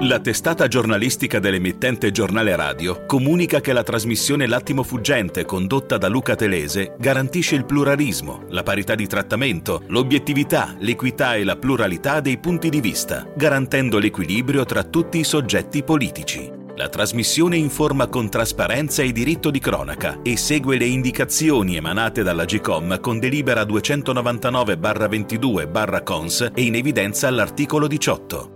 La testata giornalistica dell'emittente Giornale Radio comunica che la trasmissione L'attimo fuggente condotta da Luca Telese garantisce il pluralismo, la parità di trattamento, l'obiettività, l'equità e la pluralità dei punti di vista, garantendo l'equilibrio tra tutti i soggetti politici. La trasmissione informa con trasparenza e diritto di cronaca e segue le indicazioni emanate dalla GCOM con delibera 299-22-CONS e in evidenza all'articolo 18.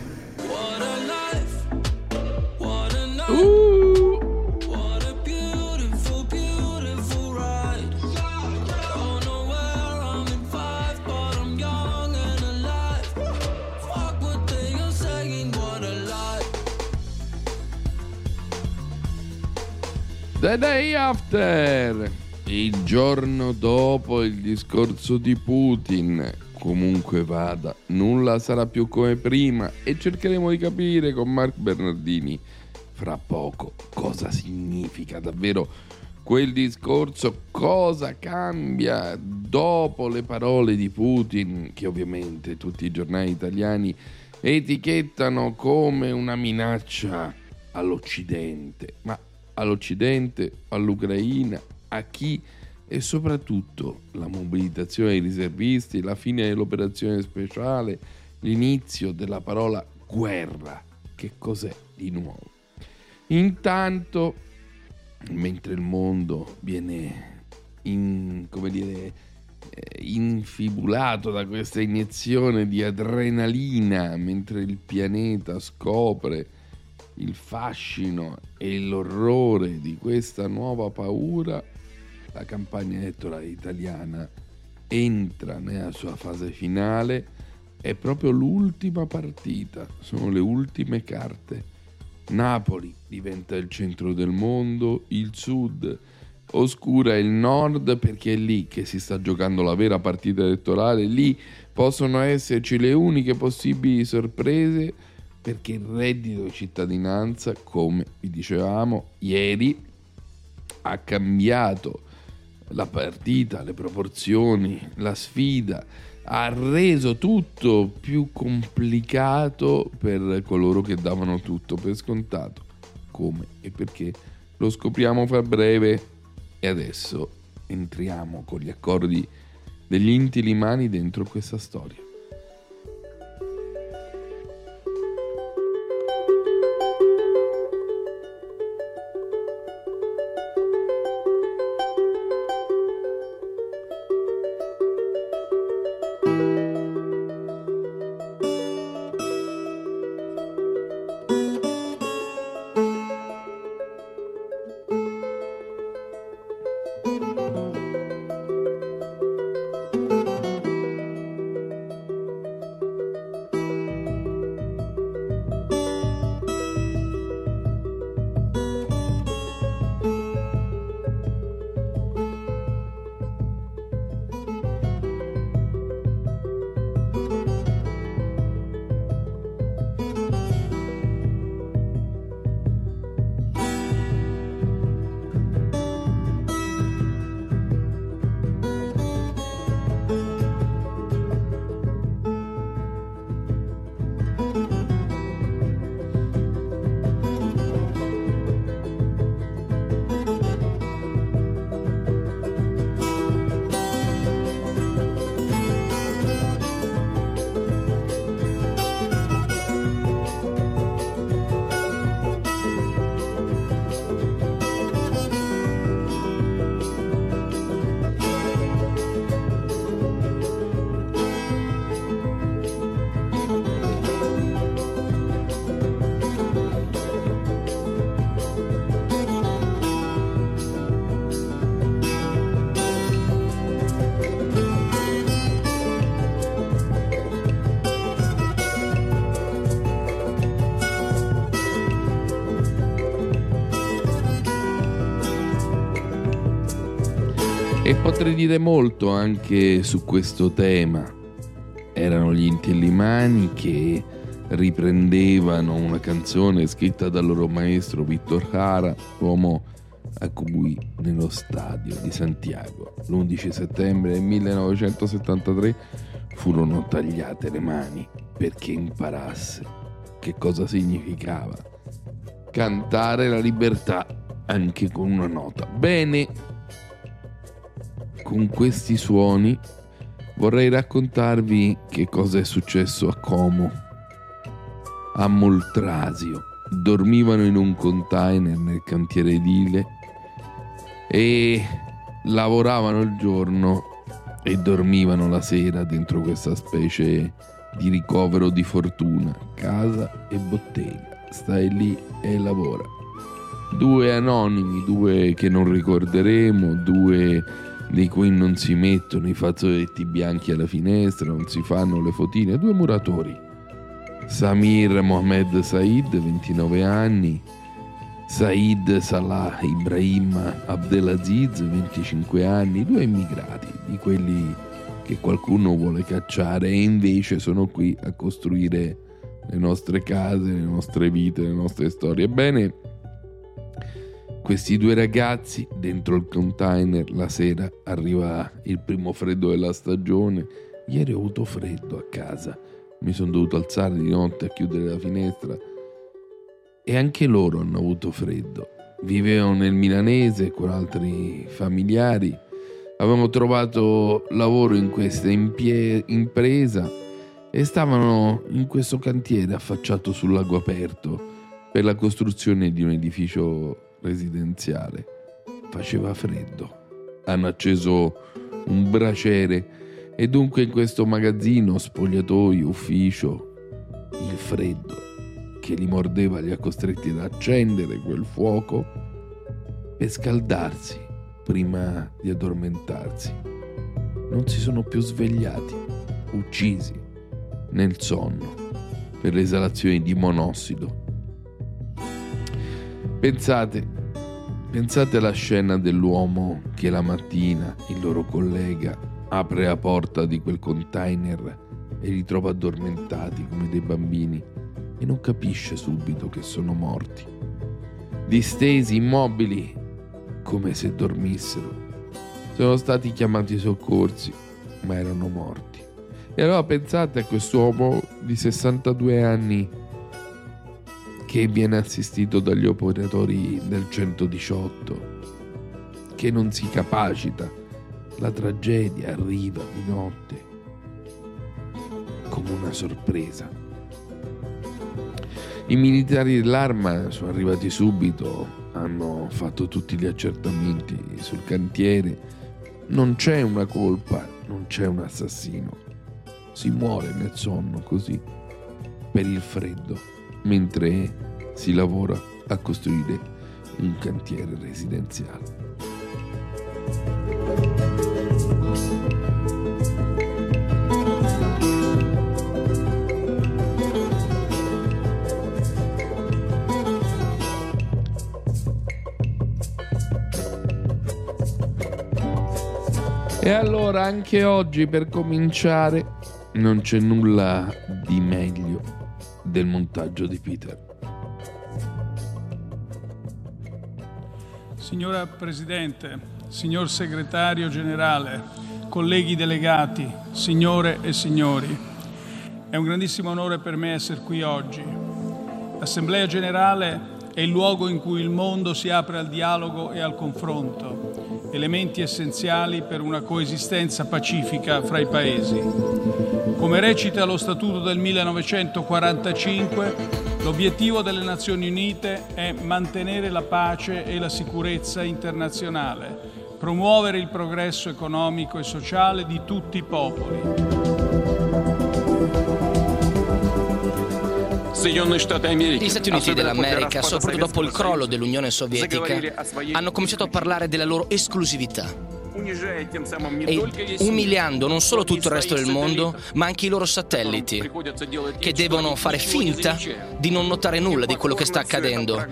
The Day After, il giorno dopo il discorso di Putin. Comunque vada, nulla sarà più come prima e cercheremo di capire con Mark Bernardini fra poco cosa significa davvero quel discorso, cosa cambia dopo le parole di Putin, che ovviamente tutti i giornali italiani etichettano come una minaccia all'Occidente, ma all'Occidente, all'Ucraina, a chi e soprattutto la mobilitazione dei riservisti, la fine dell'operazione speciale, l'inizio della parola guerra. Che cos'è di nuovo? Intanto, mentre il mondo viene in, come dire, eh, infibulato da questa iniezione di adrenalina, mentre il pianeta scopre il fascino e l'orrore di questa nuova paura, la campagna elettorale italiana entra nella sua fase finale, è proprio l'ultima partita, sono le ultime carte. Napoli diventa il centro del mondo, il sud oscura il nord perché è lì che si sta giocando la vera partita elettorale, lì possono esserci le uniche possibili sorprese perché il reddito di cittadinanza, come vi dicevamo ieri, ha cambiato la partita, le proporzioni, la sfida, ha reso tutto più complicato per coloro che davano tutto per scontato. Come e perché lo scopriamo fra breve e adesso entriamo con gli accordi degli intilimani dentro questa storia. E potrei dire molto anche su questo tema. Erano gli Intellimani che riprendevano una canzone scritta dal loro maestro Vittor Jara, uomo a cui nello stadio di Santiago l'11 settembre del 1973 furono tagliate le mani perché imparasse che cosa significava cantare la libertà anche con una nota. Bene, con questi suoni vorrei raccontarvi che cosa è successo a Como, a Moltrasio. Dormivano in un container nel cantiere edile e lavoravano il giorno e dormivano la sera dentro questa specie di ricovero di fortuna, casa e bottega. Stai lì e lavora. Due anonimi, due che non ricorderemo, due di cui non si mettono i fazzoletti bianchi alla finestra, non si fanno le fotine, due muratori. Samir Mohamed Said, 29 anni, Said Salah Ibrahim Abdelaziz, 25 anni, due immigrati, di quelli che qualcuno vuole cacciare e invece sono qui a costruire le nostre case, le nostre vite, le nostre storie. Ebbene, questi due ragazzi dentro il container la sera arriva il primo freddo della stagione. Ieri ho avuto freddo a casa, mi sono dovuto alzare di notte a chiudere la finestra e anche loro hanno avuto freddo. Vivevano nel milanese con altri familiari. Avevamo trovato lavoro in questa impie- impresa e stavano in questo cantiere affacciato sul lago aperto per la costruzione di un edificio residenziale. Faceva freddo. Hanno acceso un braciere e dunque in questo magazzino, spogliatoio, ufficio, il freddo che li mordeva li ha costretti ad accendere quel fuoco per scaldarsi prima di addormentarsi. Non si sono più svegliati, uccisi nel sonno per le esalazioni di monossido. Pensate, pensate alla scena dell'uomo che la mattina, il loro collega, apre la porta di quel container e li trova addormentati come dei bambini e non capisce subito che sono morti. Distesi, immobili, come se dormissero. Sono stati chiamati i soccorsi, ma erano morti. E allora pensate a quest'uomo di 62 anni che viene assistito dagli operatori del 118, che non si capacita, la tragedia arriva di notte come una sorpresa. I militari dell'arma sono arrivati subito, hanno fatto tutti gli accertamenti sul cantiere, non c'è una colpa, non c'è un assassino, si muore nel sonno così, per il freddo, mentre si lavora a costruire un cantiere residenziale. E allora anche oggi per cominciare non c'è nulla di meglio del montaggio di Peter. Signora Presidente, signor Segretario Generale, colleghi delegati, signore e signori, è un grandissimo onore per me essere qui oggi. L'Assemblea Generale è il luogo in cui il mondo si apre al dialogo e al confronto, elementi essenziali per una coesistenza pacifica fra i paesi. Come recita lo Statuto del 1945, l'obiettivo delle Nazioni Unite è mantenere la pace e la sicurezza internazionale, promuovere il progresso economico e sociale di tutti i popoli. Gli Stati Uniti dell'America, soprattutto dopo il crollo dell'Unione Sovietica, hanno cominciato a parlare della loro esclusività. E umiliando non solo tutto il resto del mondo, ma anche i loro satelliti, che devono fare finta di non notare nulla di quello che sta accadendo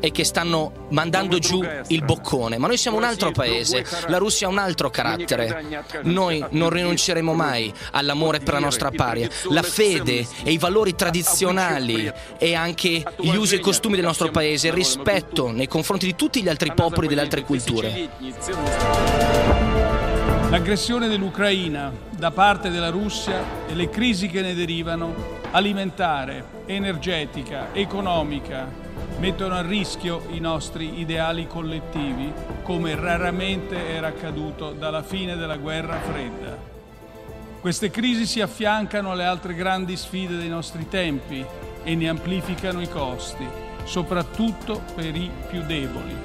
e che stanno mandando giù il boccone. Ma noi siamo un altro paese, la Russia ha un altro carattere. Noi non rinunceremo mai all'amore per la nostra paria, la fede e i valori tradizionali e anche gli usi e i costumi del nostro paese, il rispetto nei confronti di tutti gli altri popoli e delle altre culture. L'aggressione dell'Ucraina da parte della Russia e le crisi che ne derivano, alimentare, energetica, economica, mettono a rischio i nostri ideali collettivi come raramente era accaduto dalla fine della guerra fredda. Queste crisi si affiancano alle altre grandi sfide dei nostri tempi e ne amplificano i costi, soprattutto per i più deboli.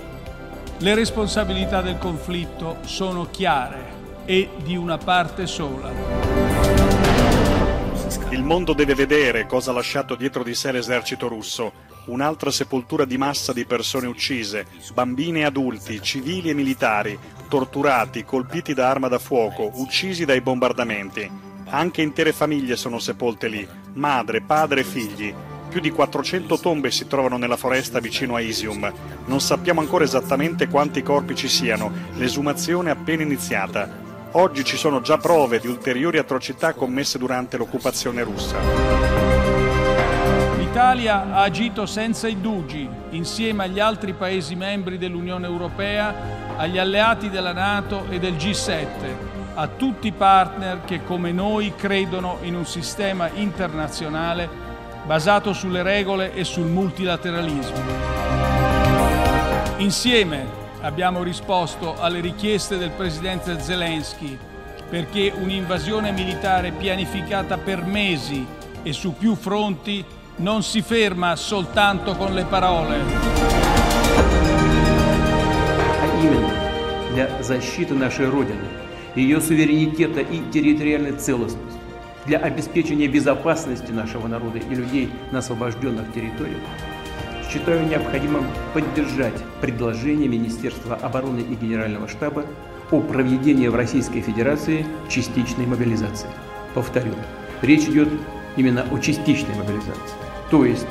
Le responsabilità del conflitto sono chiare e di una parte sola. Il mondo deve vedere cosa ha lasciato dietro di sé l'esercito russo. Un'altra sepoltura di massa di persone uccise, bambini e adulti, civili e militari, torturati, colpiti da arma da fuoco, uccisi dai bombardamenti. Anche intere famiglie sono sepolte lì, madre, padre e figli. Più di 400 tombe si trovano nella foresta vicino a Isium. Non sappiamo ancora esattamente quanti corpi ci siano, l'esumazione è appena iniziata. Oggi ci sono già prove di ulteriori atrocità commesse durante l'occupazione russa. L'Italia ha agito senza indugi insieme agli altri Paesi membri dell'Unione Europea, agli alleati della Nato e del G7, a tutti i partner che come noi credono in un sistema internazionale basato sulle regole e sul multilateralismo. Insieme abbiamo risposto alle richieste del presidente Zelensky perché un'invasione militare pianificata per mesi e su più fronti non si ferma soltanto con le parole. а именно для защиты нашей Родины, ее суверенитета и территориальной целостности, для обеспечения безопасности нашего народа и людей на освобожденных территориях, считаю необходимым поддержать предложение Министерства обороны и Генерального штаба о проведении в Российской Федерации частичной мобилизации. Повторю, речь идет именно о частичной мобилизации. То есть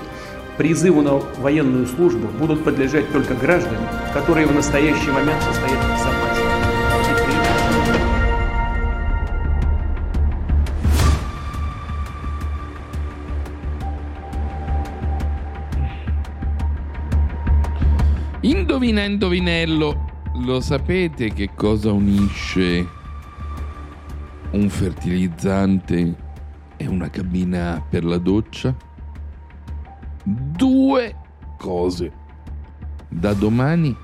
призыву на военную службу будут подлежать только граждане, которые в настоящий момент состоят в Indovina indovinello, lo sapete che cosa unisce un fertilizzante e una cabina per la doccia? Due cose. Da domani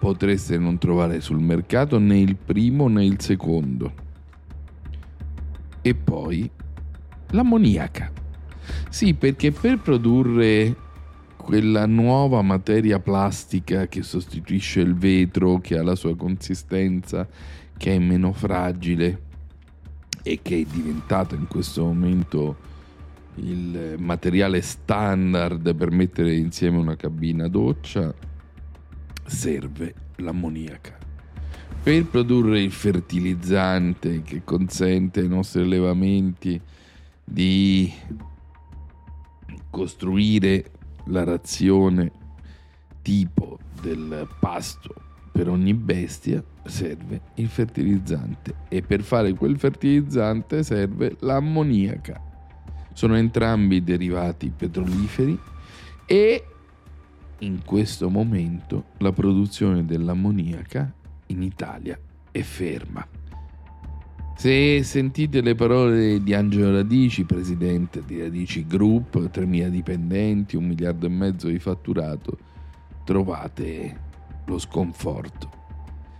potreste non trovare sul mercato né il primo né il secondo. E poi l'ammoniaca. Sì, perché per produrre quella nuova materia plastica che sostituisce il vetro, che ha la sua consistenza, che è meno fragile e che è diventata in questo momento il materiale standard per mettere insieme una cabina doccia, serve l'ammoniaca. Per produrre il fertilizzante che consente ai nostri allevamenti di costruire la razione tipo del pasto per ogni bestia serve il fertilizzante e per fare quel fertilizzante serve l'ammoniaca. Sono entrambi derivati petroliferi e in questo momento la produzione dell'ammoniaca in Italia è ferma. Se sentite le parole di Angelo Radici, presidente di Radici Group, 3.000 dipendenti, un miliardo e mezzo di fatturato, trovate lo sconforto.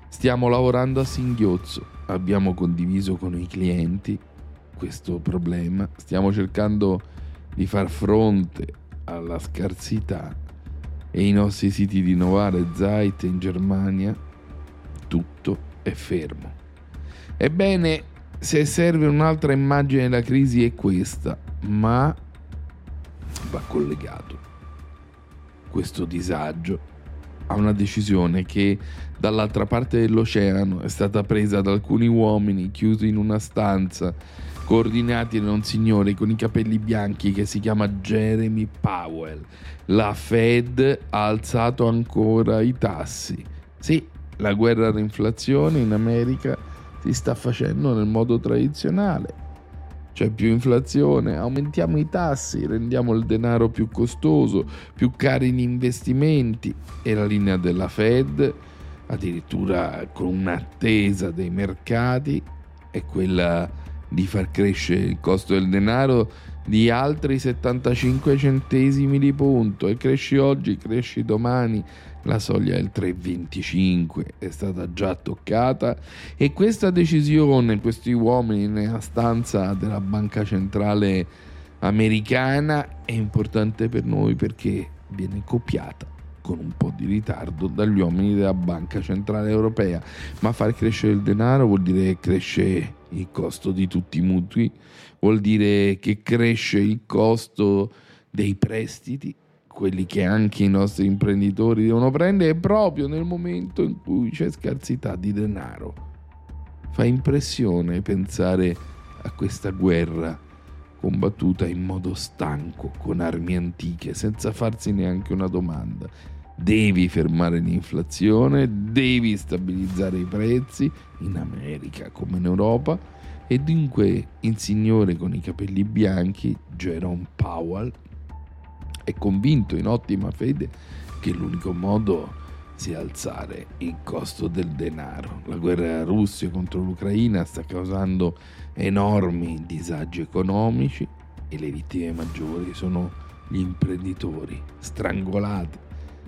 Stiamo lavorando a singhiozzo, abbiamo condiviso con i clienti questo problema, stiamo cercando di far fronte alla scarsità e i nostri siti di Novare e Zeit in Germania tutto è fermo. Ebbene, se serve un'altra immagine della crisi è questa, ma va collegato questo disagio a una decisione che dall'altra parte dell'oceano è stata presa da alcuni uomini chiusi in una stanza, coordinati da un signore con i capelli bianchi che si chiama Jeremy Powell. La Fed ha alzato ancora i tassi. Sì, la guerra all'inflazione in America si sta facendo nel modo tradizionale. C'è più inflazione, aumentiamo i tassi, rendiamo il denaro più costoso, più cari gli investimenti e la linea della Fed, addirittura con un'attesa dei mercati, è quella di far crescere il costo del denaro di altri 75 centesimi di punto e cresci oggi, cresci domani, la soglia del 3,25 è stata già toccata e questa decisione, questi uomini nella stanza della banca centrale americana è importante per noi perché viene copiata con un po' di ritardo dagli uomini della banca centrale europea. Ma far crescere il denaro vuol dire che cresce il costo di tutti i mutui vuol dire che cresce il costo dei prestiti quelli che anche i nostri imprenditori devono prendere proprio nel momento in cui c'è scarsità di denaro. Fa impressione pensare a questa guerra combattuta in modo stanco, con armi antiche, senza farsi neanche una domanda. Devi fermare l'inflazione, devi stabilizzare i prezzi in America come in Europa e dunque il signore con i capelli bianchi, Jerome Powell, è convinto in ottima fede che l'unico modo sia alzare il costo del denaro. La guerra russa contro l'Ucraina sta causando enormi disagi economici e le vittime maggiori sono gli imprenditori strangolati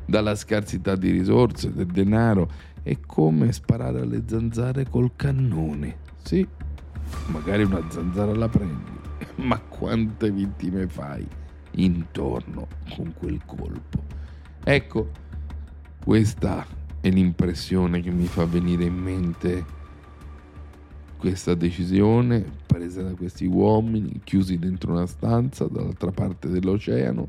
dalla scarsità di risorse, del denaro. È come sparare alle zanzare col cannone. Sì, magari una zanzara la prendi, ma quante vittime fai? Intorno con quel colpo. Ecco, questa è l'impressione che mi fa venire in mente questa decisione presa da questi uomini chiusi dentro una stanza dall'altra parte dell'oceano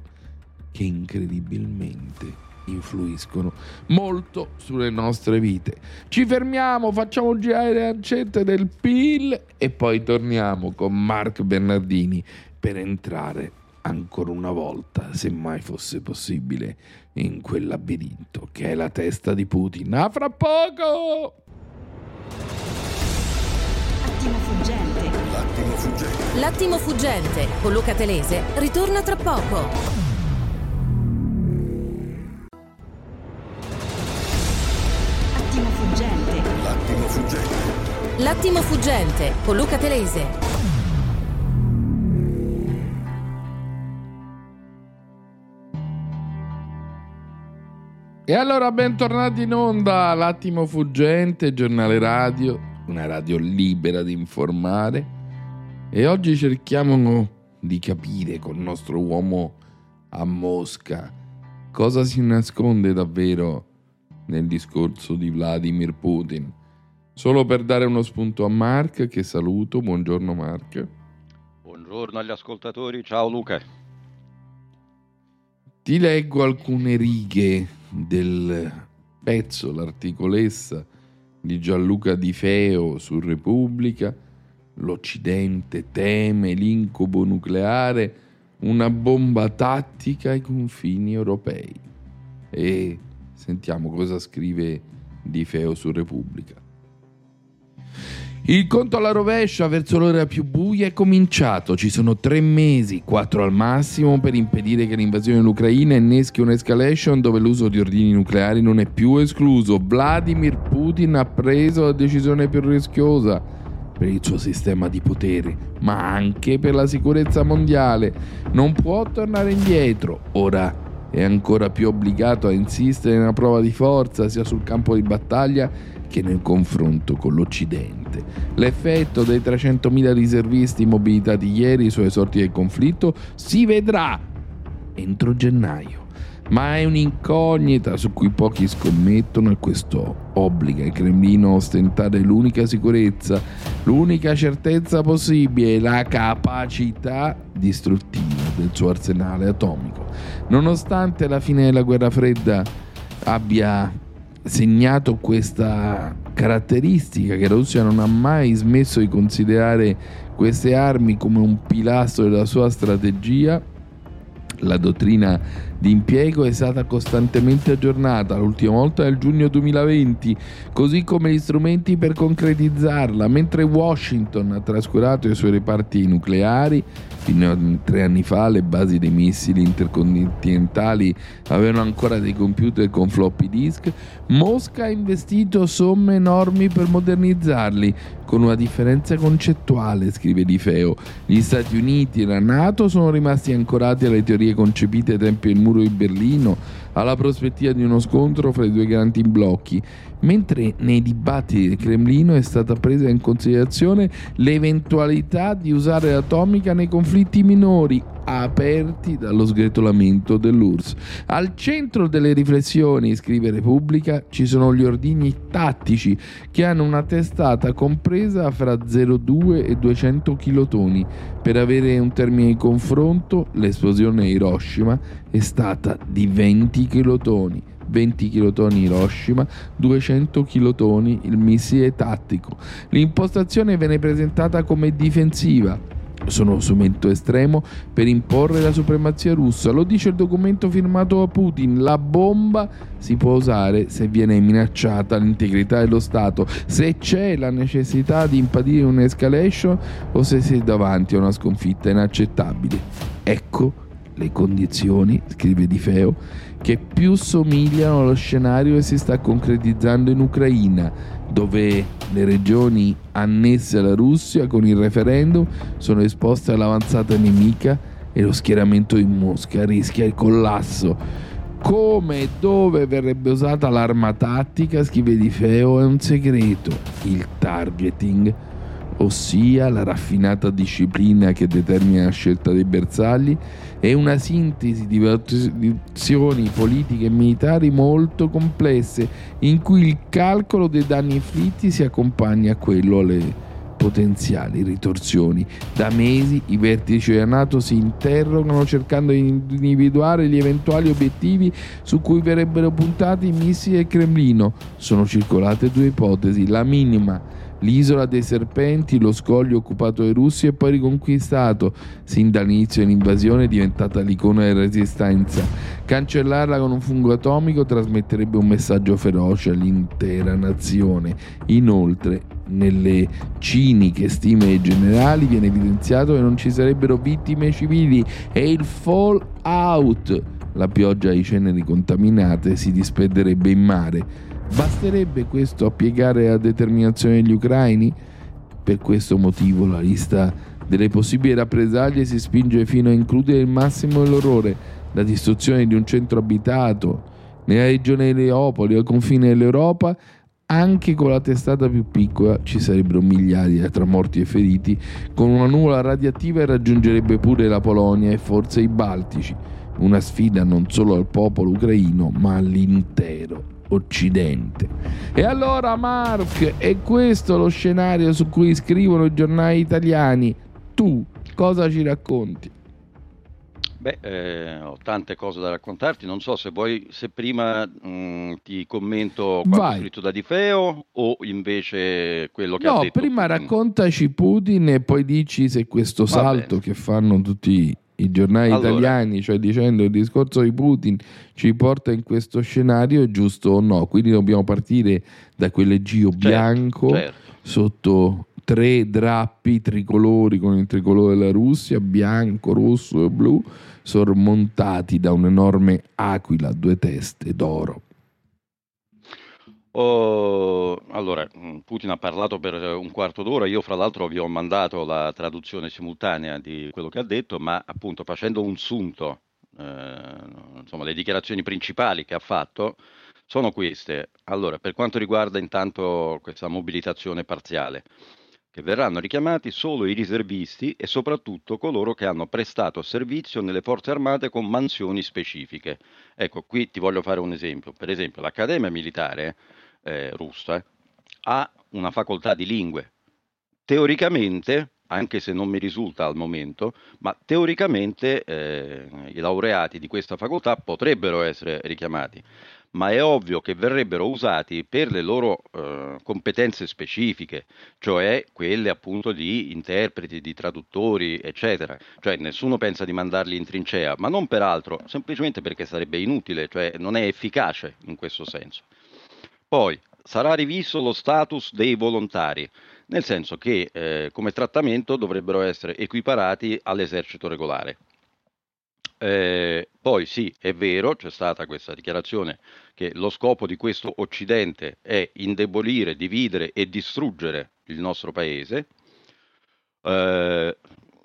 che incredibilmente influiscono molto sulle nostre vite. Ci fermiamo, facciamo girare le ancette del PIL e poi torniamo con Mark Bernardini per entrare ancora una volta, se mai fosse possibile, in quel labirinto che è la testa di Putin. A fra poco! Attimo fuggente. L'attimo fuggente. L'attimo fuggente con Luca Telese ritorna tra poco. Attimo fuggente. L'attimo fuggente. L'attimo fuggente con Luca Telese. E allora bentornati in onda, l'attimo fuggente, giornale radio, una radio libera di informare. E oggi cerchiamo di capire col nostro uomo a Mosca cosa si nasconde davvero nel discorso di Vladimir Putin. Solo per dare uno spunto a Mark, che saluto, buongiorno Mark. Buongiorno agli ascoltatori, ciao Luca. Ti leggo alcune righe del pezzo, l'articolessa di Gianluca Di Feo su Repubblica. L'Occidente teme l'incubo nucleare, una bomba tattica ai confini europei. E sentiamo cosa scrive Di Feo su Repubblica. Il conto alla rovescia verso l'ora più buia è cominciato. Ci sono tre mesi, quattro al massimo, per impedire che l'invasione dell'Ucraina inneschi un'escalation dove l'uso di ordini nucleari non è più escluso. Vladimir Putin ha preso la decisione più rischiosa per il suo sistema di potere, ma anche per la sicurezza mondiale. Non può tornare indietro. Ora è ancora più obbligato a insistere nella prova di forza sia sul campo di battaglia che nel confronto con l'Occidente. L'effetto dei 300.000 riservisti mobilitati ieri sui sorti del conflitto si vedrà entro gennaio. Ma è un'incognita su cui pochi scommettono e questo obbliga il Cremlino a ostentare l'unica sicurezza, l'unica certezza possibile, la capacità distruttiva del suo arsenale atomico. Nonostante la fine della guerra fredda abbia segnato questa caratteristica che la Russia non ha mai smesso di considerare queste armi come un pilastro della sua strategia. La dottrina di impiego è stata costantemente aggiornata, l'ultima volta nel giugno 2020, così come gli strumenti per concretizzarla, mentre Washington ha trascurato i suoi reparti nucleari. Fino a tre anni fa le basi dei missili intercontinentali avevano ancora dei computer con floppy disk. Mosca ha investito somme enormi per modernizzarli, con una differenza concettuale, scrive Di Feo. Gli Stati Uniti e la Nato sono rimasti ancorati alle teorie concepite ai tempi del di Berlino, alla prospettiva di uno scontro fra i due grandi blocchi, mentre nei dibattiti del Cremlino è stata presa in considerazione l'eventualità di usare l'atomica nei conflitti minori aperti dallo sgretolamento dell'URSS. Al centro delle riflessioni, scrive Repubblica, ci sono gli ordigni tattici che hanno una testata compresa fra 0,2 e 200 kilotoni. Per avere un termine di confronto, l'esplosione di Hiroshima è stata di 20 kilotoni. 20 kilotoni Hiroshima, 200 kilotoni il missile tattico. L'impostazione viene presentata come difensiva, sono strumento estremo per imporre la supremazia russa. Lo dice il documento firmato da Putin. La bomba si può usare se viene minacciata l'integrità dello Stato, se c'è la necessità di impedire un'escalation o se si è davanti a una sconfitta inaccettabile. Ecco le condizioni, scrive Di Feo, che più somigliano allo scenario che si sta concretizzando in Ucraina, dove le regioni annesse alla Russia con il referendum sono esposte all'avanzata nemica e lo schieramento di Mosca rischia il collasso. Come e dove verrebbe usata l'arma tattica, scrive Di Feo, è un segreto, il targeting, ossia la raffinata disciplina che determina la scelta dei bersagli è una sintesi di valutazioni politiche e militari molto complesse, in cui il calcolo dei danni inflitti si accompagna a quello alle potenziali ritorsioni. Da mesi i vertici della Nato si interrogano cercando di individuare gli eventuali obiettivi su cui verrebbero puntati i missili del Cremlino. Sono circolate due ipotesi, la minima L'isola dei serpenti, lo scoglio occupato dai russi e poi riconquistato. Sin dall'inizio dell'invasione è diventata l'icona della resistenza. Cancellarla con un fungo atomico trasmetterebbe un messaggio feroce all'intera nazione. Inoltre, nelle ciniche stime generali viene evidenziato che non ci sarebbero vittime civili e il fallout, la pioggia di ceneri contaminate, si disperderebbe in mare. Basterebbe questo a piegare la determinazione degli ucraini? Per questo motivo la lista delle possibili rappresaglie si spinge fino a includere il massimo dell'orrore, la distruzione di un centro abitato nella regione di Leopoli, al confine dell'Europa, anche con la testata più piccola ci sarebbero migliaia tra morti e feriti, con una nuvola radioattiva raggiungerebbe pure la Polonia e forse i Baltici, una sfida non solo al popolo ucraino ma all'intero Occidente. E allora Mark, è questo lo scenario su cui scrivono i giornali italiani. Tu cosa ci racconti? Beh, eh, ho tante cose da raccontarti, non so se vuoi, se prima mh, ti commento quanto Vai. scritto da Di Feo o invece quello che ha No, detto prima Putin. raccontaci Putin e poi dici se questo Va salto bene. che fanno tutti i giornali Allora. italiani, cioè dicendo il discorso di Putin ci porta in questo scenario, è giusto o no? Quindi dobbiamo partire da quell'Egio bianco certo. sotto tre drappi tricolori con il tricolore della Russia, bianco, rosso e blu, sormontati da un'enorme aquila a due teste d'oro. Oh, allora, mh, Putin ha parlato per eh, un quarto d'ora, io fra l'altro vi ho mandato la traduzione simultanea di quello che ha detto, ma appunto facendo un sunto, eh, insomma, le dichiarazioni principali che ha fatto sono queste. Allora, per quanto riguarda intanto questa mobilitazione parziale, che verranno richiamati solo i riservisti e soprattutto coloro che hanno prestato servizio nelle forze armate con mansioni specifiche. Ecco, qui ti voglio fare un esempio. Per esempio, l'Accademia Militare eh, russa eh, ha una facoltà di lingue. Teoricamente, anche se non mi risulta al momento, ma teoricamente eh, i laureati di questa facoltà potrebbero essere richiamati. ma è ovvio che verrebbero usati per le loro eh, competenze specifiche, cioè quelle appunto di interpreti, di traduttori, eccetera. Cioè nessuno pensa di mandarli in trincea, ma non per altro, semplicemente perché sarebbe inutile, cioè non è efficace in questo senso. Poi sarà rivisto lo status dei volontari, nel senso che eh, come trattamento dovrebbero essere equiparati all'esercito regolare. Eh, poi sì, è vero, c'è stata questa dichiarazione che lo scopo di questo Occidente è indebolire, dividere e distruggere il nostro paese. Eh,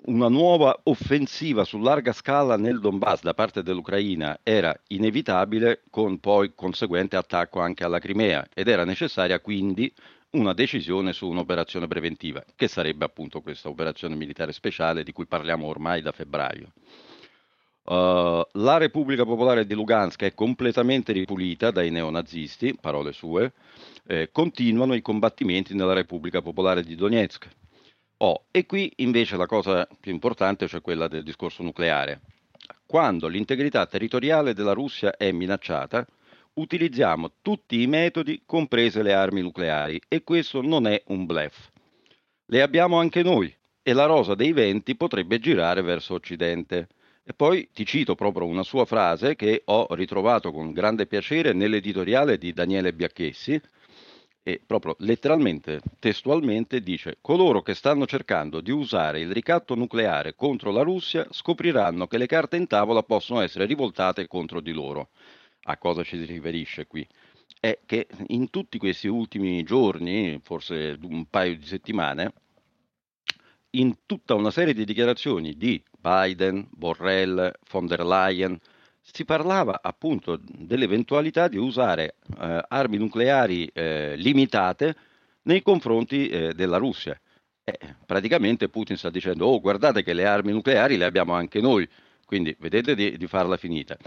una nuova offensiva su larga scala nel Donbass da parte dell'Ucraina era inevitabile con poi conseguente attacco anche alla Crimea ed era necessaria quindi una decisione su un'operazione preventiva, che sarebbe appunto questa operazione militare speciale di cui parliamo ormai da febbraio. Uh, la Repubblica Popolare di Lugansk è completamente ripulita dai neonazisti, parole sue, eh, continuano i combattimenti nella Repubblica Popolare di Donetsk. Oh, e qui invece la cosa più importante, cioè quella del discorso nucleare. Quando l'integrità territoriale della Russia è minacciata, utilizziamo tutti i metodi, comprese le armi nucleari, e questo non è un bluff. Le abbiamo anche noi, e la rosa dei venti potrebbe girare verso Occidente. E poi ti cito proprio una sua frase che ho ritrovato con grande piacere nell'editoriale di Daniele Biacchessi, e proprio letteralmente, testualmente dice coloro che stanno cercando di usare il ricatto nucleare contro la Russia scopriranno che le carte in tavola possono essere rivoltate contro di loro. A cosa ci si riferisce qui? È che in tutti questi ultimi giorni, forse un paio di settimane, in tutta una serie di dichiarazioni di Biden, Borrell, von der Leyen, si parlava appunto dell'eventualità di usare eh, armi nucleari eh, limitate nei confronti eh, della Russia. praticamente Putin sta dicendo, oh guardate che le armi nucleari le abbiamo anche noi, quindi vedete di, di farla finita.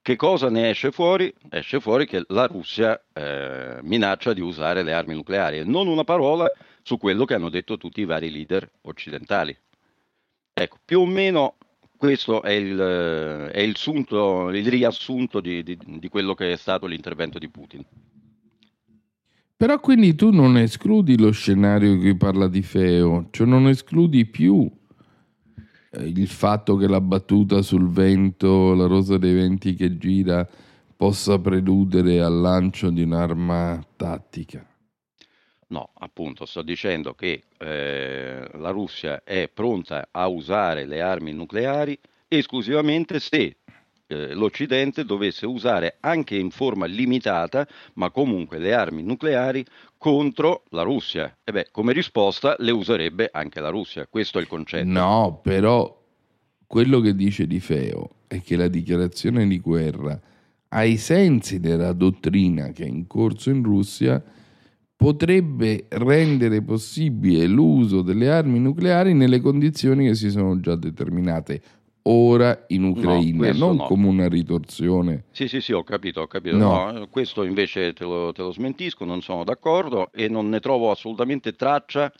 Che cosa ne esce fuori? Esce fuori che la Russia eh, minaccia di usare le armi nucleari e non una parola su quello che hanno detto tutti i vari leader occidentali. Ecco, più o meno questo è il, è il, sunto, il riassunto di, di, di quello che è stato l'intervento di Putin. Però quindi tu non escludi lo scenario in cui parla di Feo, cioè non escludi più eh, il fatto che la battuta sul vento, la rosa dei venti che gira, possa preludere al lancio di un'arma tattica. No, appunto, sto dicendo che eh, la Russia è pronta a usare le armi nucleari esclusivamente se eh, l'Occidente dovesse usare anche in forma limitata, ma comunque le armi nucleari contro la Russia. E beh, come risposta le userebbe anche la Russia, questo è il concetto. No, però quello che dice Di Feo è che la dichiarazione di guerra, ai sensi della dottrina che è in corso in Russia, potrebbe rendere possibile l'uso delle armi nucleari nelle condizioni che si sono già determinate ora in Ucraina, no, non no. come una ritorsione. Sì, sì, sì, ho capito, ho capito. No. Questo invece te lo, te lo, smentisco, non sono d'accordo e non ne trovo assolutamente traccia,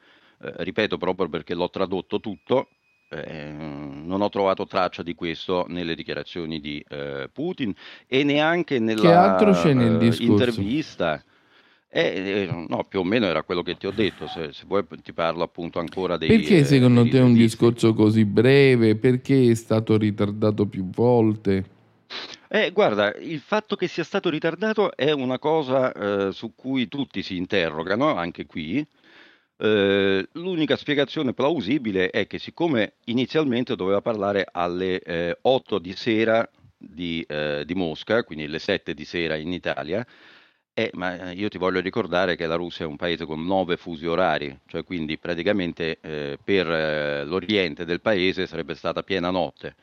eh, ripeto proprio perché l'ho tradotto tutto, eh, non ho trovato traccia di questo nelle dichiarazioni di eh, Putin e neanche nella che altro c'è nel eh, discorso? intervista. Eh, eh, no, più o meno era quello che ti ho detto, se, se vuoi ti parlo appunto ancora dei... Perché eh, secondo dei te è un discorso così breve? Perché è stato ritardato più volte? Eh, guarda, il fatto che sia stato ritardato è una cosa eh, su cui tutti si interrogano, anche qui. Eh, l'unica spiegazione plausibile è che siccome inizialmente doveva parlare alle eh, 8 di sera di, eh, di Mosca, quindi le 7 di sera in Italia, eh, ma io ti voglio ricordare che la Russia è un paese con nove fusi orari, cioè quindi praticamente eh, per eh, l'oriente del paese sarebbe stata piena notte.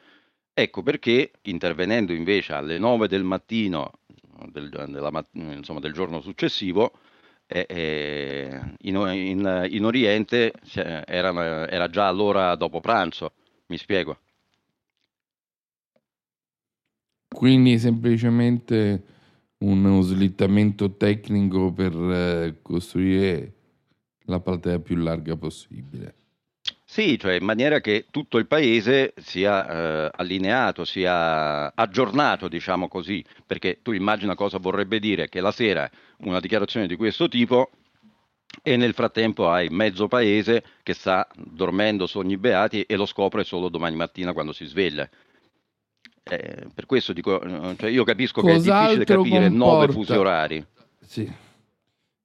Ecco perché intervenendo invece alle 9 del mattino del, della insomma, del giorno successivo, eh, eh, in, in- in Oriente era, era già l'ora dopo pranzo, mi spiego. Quindi semplicemente uno slittamento tecnico per eh, costruire la platea più larga possibile. Sì, cioè in maniera che tutto il paese sia eh, allineato, sia aggiornato, diciamo così, perché tu immagina cosa vorrebbe dire che la sera una dichiarazione di questo tipo e nel frattempo hai mezzo paese che sta dormendo sogni beati e lo scopre solo domani mattina quando si sveglia. Eh, per questo dico, eh, cioè io capisco che è difficile Cos'altro capire nove comporta- fusi orari. Sì.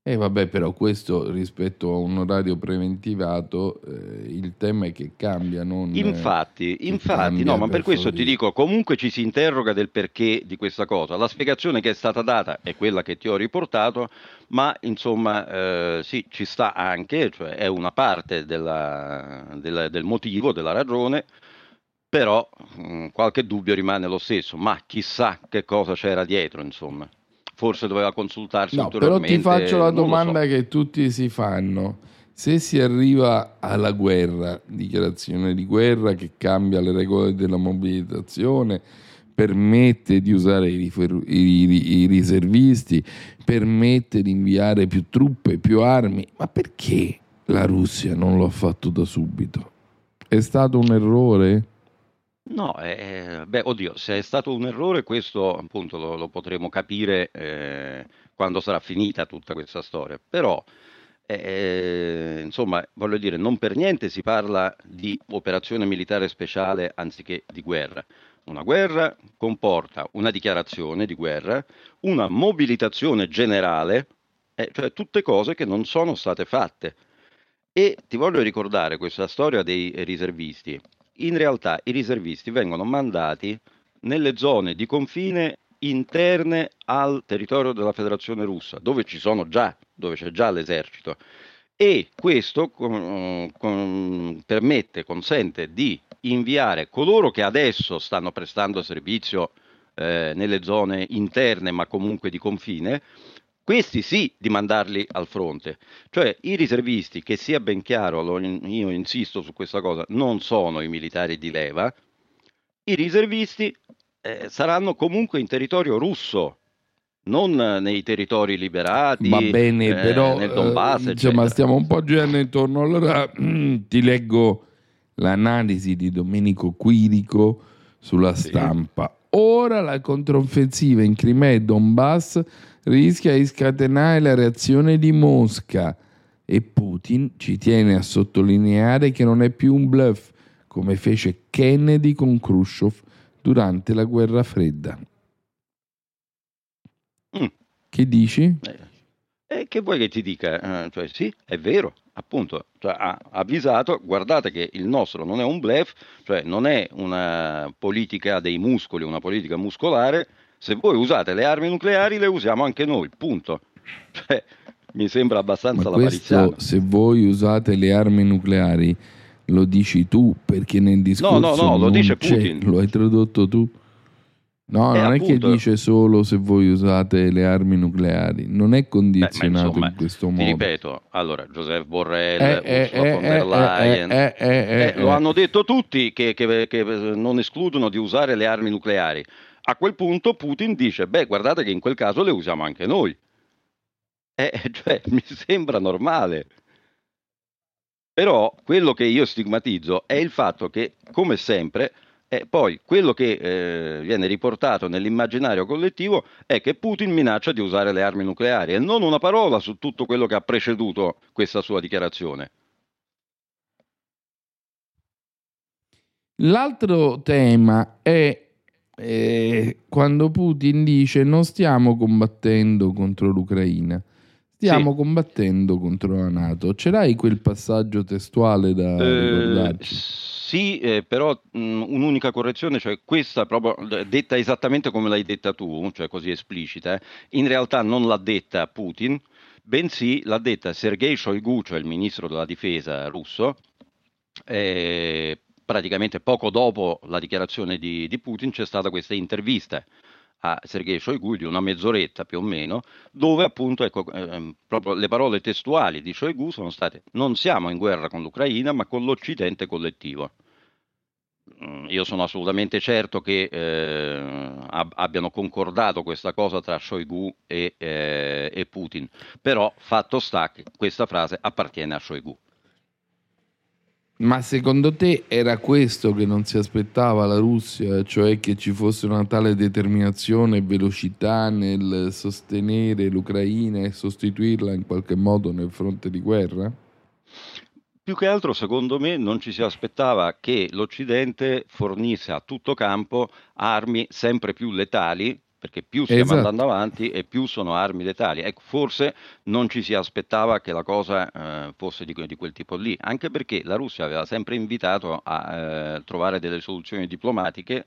E vabbè, però questo rispetto a un orario preventivato, eh, il tema è che cambia, non... eh, Infatti, infatti, cambia no, ma per per questo ti dico, comunque ci si interroga del perché di questa cosa. La spiegazione che è stata data è quella che ti ho riportato, ma insomma, eh, sì, ci sta anche, cioè è una parte della- del, del motivo, della ragione, però mh, qualche dubbio rimane lo stesso, ma chissà che cosa c'era dietro, insomma. Forse doveva consultarsi No, però ti faccio la lo so. domanda che tutti si fanno. Se si arriva alla guerra, dichiarazione di guerra che cambia le regole della mobilitazione, permette di usare i- i- i riservisti, permette di inviare più truppe, più armi, ma perché la Russia non lo ha fatto da subito? È stato un errore? No, eh, beh, oddio, se è stato un errore, questo appunto lo, lo potremo capire eh, quando sarà finita tutta questa storia. Però, eh, insomma, voglio dire, non per niente si parla di operazione militare speciale anziché di guerra. Una guerra comporta una dichiarazione di guerra, una mobilitazione generale, eh, cioè tutte cose che non sono state fatte. E ti voglio ricordare questa storia dei riservisti. In realtà i riservisti vengono mandati nelle zone di confine interne al territorio della Federazione Russa, dove ci sono già, dove c'è già l'esercito. E questo con- con- permette, consente di inviare coloro che adesso stanno prestando servizio eh, nelle zone interne, ma comunque di confine, questi sì di mandarli al fronte. Cioè i riservisti, che sia ben chiaro, io insisto su questa cosa, non sono i militari di leva, i riservisti eh, saranno comunque in territorio russo, non eh, nei territori liberati, Va bene, eh, però nel eh, Donbass, insomma, eccetera. stiamo un po' girando intorno. Allora ti leggo l'analisi di Domenico Quirico sulla stampa. Ora la controffensiva in Crimea e Donbass rischia di scatenare la reazione di Mosca e Putin ci tiene a sottolineare che non è più un bluff come fece Kennedy con Khrushchev durante la guerra fredda. Mm. Che dici? E che vuoi che ti dica? Eh, cioè, sì, è vero, appunto, cioè, ha avvisato, guardate che il nostro non è un bluff, cioè non è una politica dei muscoli, una politica muscolare, se voi usate le armi nucleari le usiamo anche noi, punto. Cioè, mi sembra abbastanza Ma lapaliziano. questo, se voi usate le armi nucleari, lo dici tu perché nel discorso no, no, lo non dice Putin. lo hai tradotto tu. No, Eh, non è appunto. che dice solo se voi usate le armi nucleari, non è condizionato insomma, in questo Ti modo. ripeto, allora, Joseph Borrell, Eh, eh, Ursula von eh, der eh, Leyen, eh, eh, lo hanno detto tutti che, che- che non escludono di usare le armi nucleari. A quel punto Putin dice, beh, guardate che in quel caso le usiamo anche noi. Eh, cioè, mi sembra normale. Però quello che io stigmatizzo è il fatto che, come sempre, eh, poi quello che eh, viene riportato nell'immaginario collettivo è che Putin minaccia di usare le armi nucleari e non una parola su tutto quello che ha preceduto questa sua dichiarazione. L'altro tema è eh, quando Putin dice non stiamo combattendo contro l'Ucraina, stiamo Sì. combattendo contro la Nato. Ce l'hai quel passaggio testuale da Eh, sì, eh, però mh, un'unica correzione, cioè questa proprio detta esattamente come l'hai detta tu, cioè così esplicita, eh, in realtà non l'ha detta Putin, bensì l'ha detta Sergei Shoigu, cioè il ministro della difesa russo, eh, praticamente poco dopo la dichiarazione di, di Putin c'è stata questa intervista a Sergei Shoigu di una mezz'oretta più o meno, dove appunto ecco, ehm, proprio le parole testuali di Shoigu sono state non siamo in guerra con l'Ucraina ma con l'Occidente collettivo. Mm, Io sono assolutamente certo che eh, ab- abbiano concordato questa cosa tra Shoigu e, eh, e Putin, però fatto sta che questa frase appartiene a Shoigu. Ma secondo te era questo che non si aspettava la Russia, cioè che ci fosse una tale determinazione e velocità nel sostenere l'Ucraina e sostituirla in qualche modo nel fronte di guerra? Più che altro, secondo me, non ci si aspettava che l'Occidente fornisse a tutto campo armi sempre più letali, perché più stiamo Esatto. andando avanti e più sono armi letali. Ecco, forse non ci si aspettava che la cosa eh, fosse di, di quel tipo lì, anche perché la Russia aveva sempre invitato a eh, trovare delle soluzioni diplomatiche.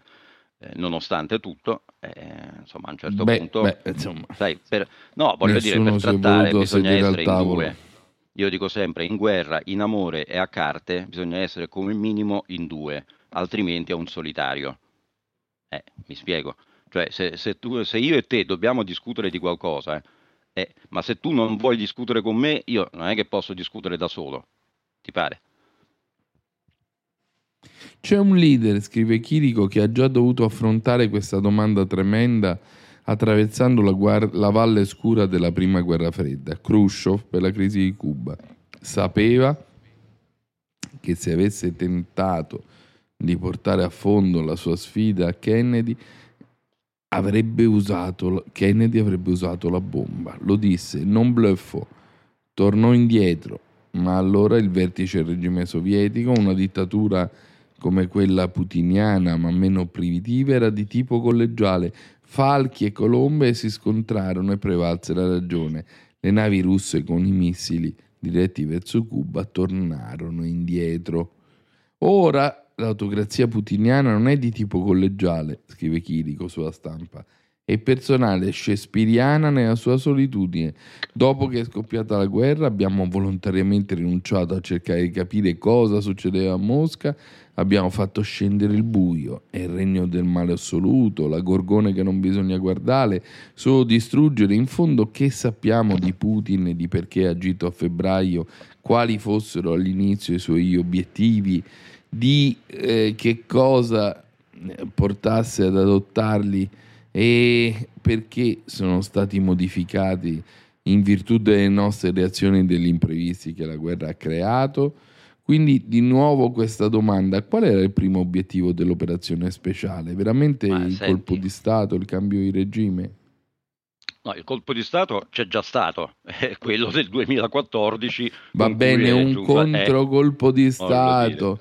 eh, nonostante tutto, eh, insomma, a un certo Beh, punto, beh, insomma, sai, per- no, voglio dire, per trattare bisogna essere in due. Io dico sempre, in guerra, in amore e a carte bisogna essere come minimo in due, altrimenti è un solitario. Eh, mi spiego. Cioè, se, se tu- se io e te dobbiamo discutere di qualcosa, eh, eh, ma se tu non vuoi discutere con me, io non è che posso discutere da solo. Ti pare? C'è un leader, scrive Chirico, che ha già dovuto affrontare questa domanda tremenda attraversando la, guar- la valle scura della prima guerra fredda, Khrushchev per la crisi di Cuba. Sapeva che se avesse tentato di portare a fondo la sua sfida a Kennedy, avrebbe usato, Kennedy avrebbe usato la bomba. Lo disse, non bluffo, tornò indietro, ma allora il vertice del regime sovietico, una dittatura come quella putiniana ma meno primitiva, era di tipo collegiale. Falchi e colombe si scontrarono e prevalse la ragione. Le navi russe con i missili diretti verso Cuba tornarono indietro. Ora l'autocrazia putiniana non è di tipo collegiale, scrive Chirico sulla stampa, è personale shakespeariana nella sua solitudine. Dopo che è scoppiata la guerra abbiamo volontariamente rinunciato a cercare di capire cosa succedeva a Mosca, abbiamo fatto scendere il buio, è il regno del male assoluto, la gorgone che non bisogna guardare, solo distruggere. In fondo che sappiamo di Putin e di perché ha agito a febbraio, quali fossero all'inizio i suoi obiettivi, di eh, che cosa eh, portasse ad adottarli e perché sono stati modificati in virtù delle nostre reazioni e degli imprevisti che la guerra ha creato. Quindi di nuovo questa domanda, qual era il primo obiettivo dell'operazione speciale? Veramente Ma il senti. colpo di Stato, il cambio di regime? No, il colpo di Stato c'è già stato, è quello del 2014. Va bene, un giunta- controcolpo di voglio Stato.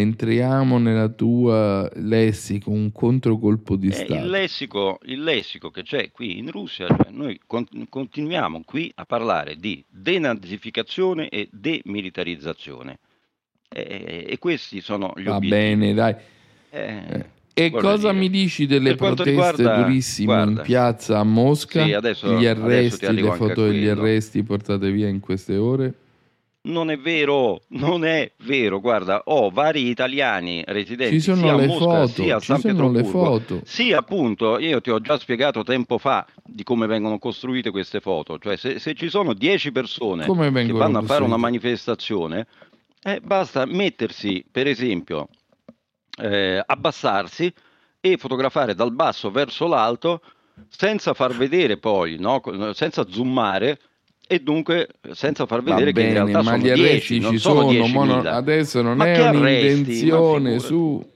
Entriamo nella tua lessico, un controcolpo di Eh, Stato. il, lessico, il lessico che c'è qui in Russia, cioè noi con- continuiamo qui a parlare di denazificazione e demilitarizzazione. E, e questi sono gli Va obiettivi. bene, dai. Eh, E cosa dire, mi dici delle proteste riguarda- durissime in guarda, piazza a Mosca? Sì, adesso- Gli arresti, le foto degli arresti portate via in queste ore? Non è vero, non è vero. Guarda, ho vari italiani residenti sia a Mosca foto, sia a San Pietroburgo. Sì, appunto, io ti ho già spiegato tempo fa di come vengono costruite queste foto. Cioè, se, se ci sono 10 persone che vanno a fare una costruite? manifestazione, eh, basta mettersi, per esempio, eh, abbassarsi e fotografare dal basso verso l'alto senza far vedere poi, no? senza zoomare e dunque senza far vedere che in bene, realtà ma sono gli arresti 10, non sono sono, mo non- 10.000. adesso non Ma è arresti? Un'invenzione figurati. su...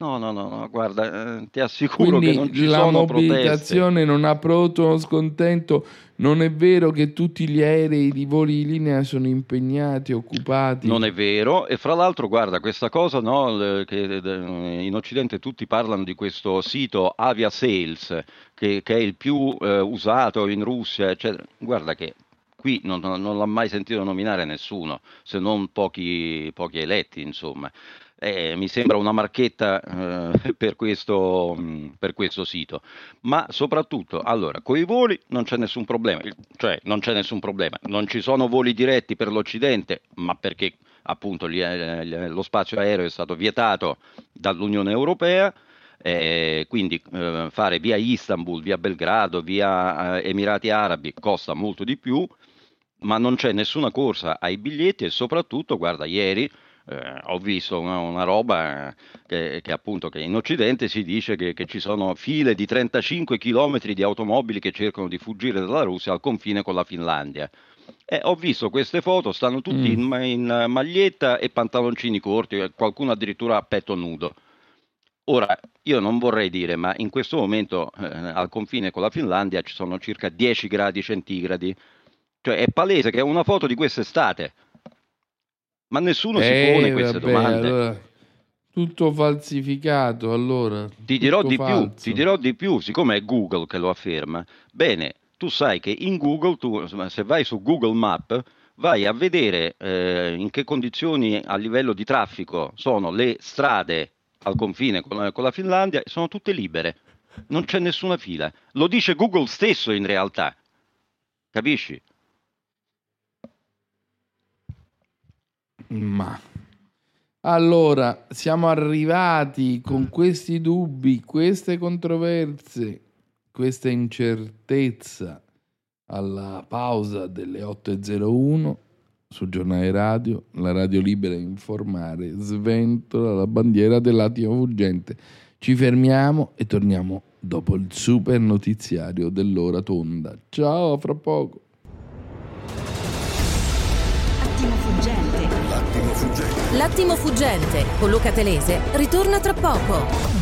No, no, no, no, guarda, eh, ti assicuro che non Quindi ci la sono proteste. mobilitazione non ha prodotto uno scontento. Non è vero che tutti gli aerei di voli di linea sono impegnati, occupati. Non è vero, e fra l'altro, guarda, questa cosa no, che eh, in Occidente tutti parlano di questo sito Avia Sales, che, che è il più eh, usato in Russia, eccetera. Guarda che qui non, non- non l'ha mai sentito nominare nessuno, se non pochi, pochi eletti, insomma. Eh, mi sembra una marchetta eh, per, questo, mh, per questo sito. Ma soprattutto, allora, con i voli non c'è nessun problema, cioè non c'è nessun problema, non ci sono voli diretti per l'Occidente, ma perché appunto gli- eh, lo spazio aereo è stato vietato dall'Unione Europea. eh, quindi eh, fare via Istanbul, via Belgrado, via eh, Emirati Arabi costa molto di più, ma non c'è nessuna corsa ai biglietti e soprattutto, guarda, ieri eh, ho visto una, una roba che, che appunto che in Occidente si dice che, che ci sono file di 35 km di automobili che cercano di fuggire dalla Russia al confine con la Finlandia. Eh, ho visto queste foto, stanno tutti Mm. in, in, eh, maglietta e pantaloncini corti, eh, qualcuno addirittura a petto nudo. Ora, io non vorrei dire, ma in questo momento eh, al confine con la Finlandia ci sono circa 10 gradi centigradi. Cioè è palese che è una foto di quest'estate. Ma nessuno si Eh, pone queste vabbè, domande. allora, tutto falsificato, allora. Ti dirò di più, ti dirò di più, siccome è Google che lo afferma. Bene, tu sai che in Google, tu, se vai su Google Map, vai a vedere eh, in che condizioni a livello di traffico sono le strade al confine con con la Finlandia, sono tutte libere, non c'è nessuna fila. Lo dice Google stesso in realtà, capisci? Ma allora siamo arrivati con questi dubbi, queste controversie, questa incertezza alla pausa delle 8.01 sul giornale radio, la radio libera informare, sventola la bandiera dell'attimo fuggente. Ci fermiamo e torniamo dopo il super notiziario dell'ora tonda. Ciao, fra poco. Attimo fuggente. L'attimo fuggente con Luca Telese ritorna tra poco.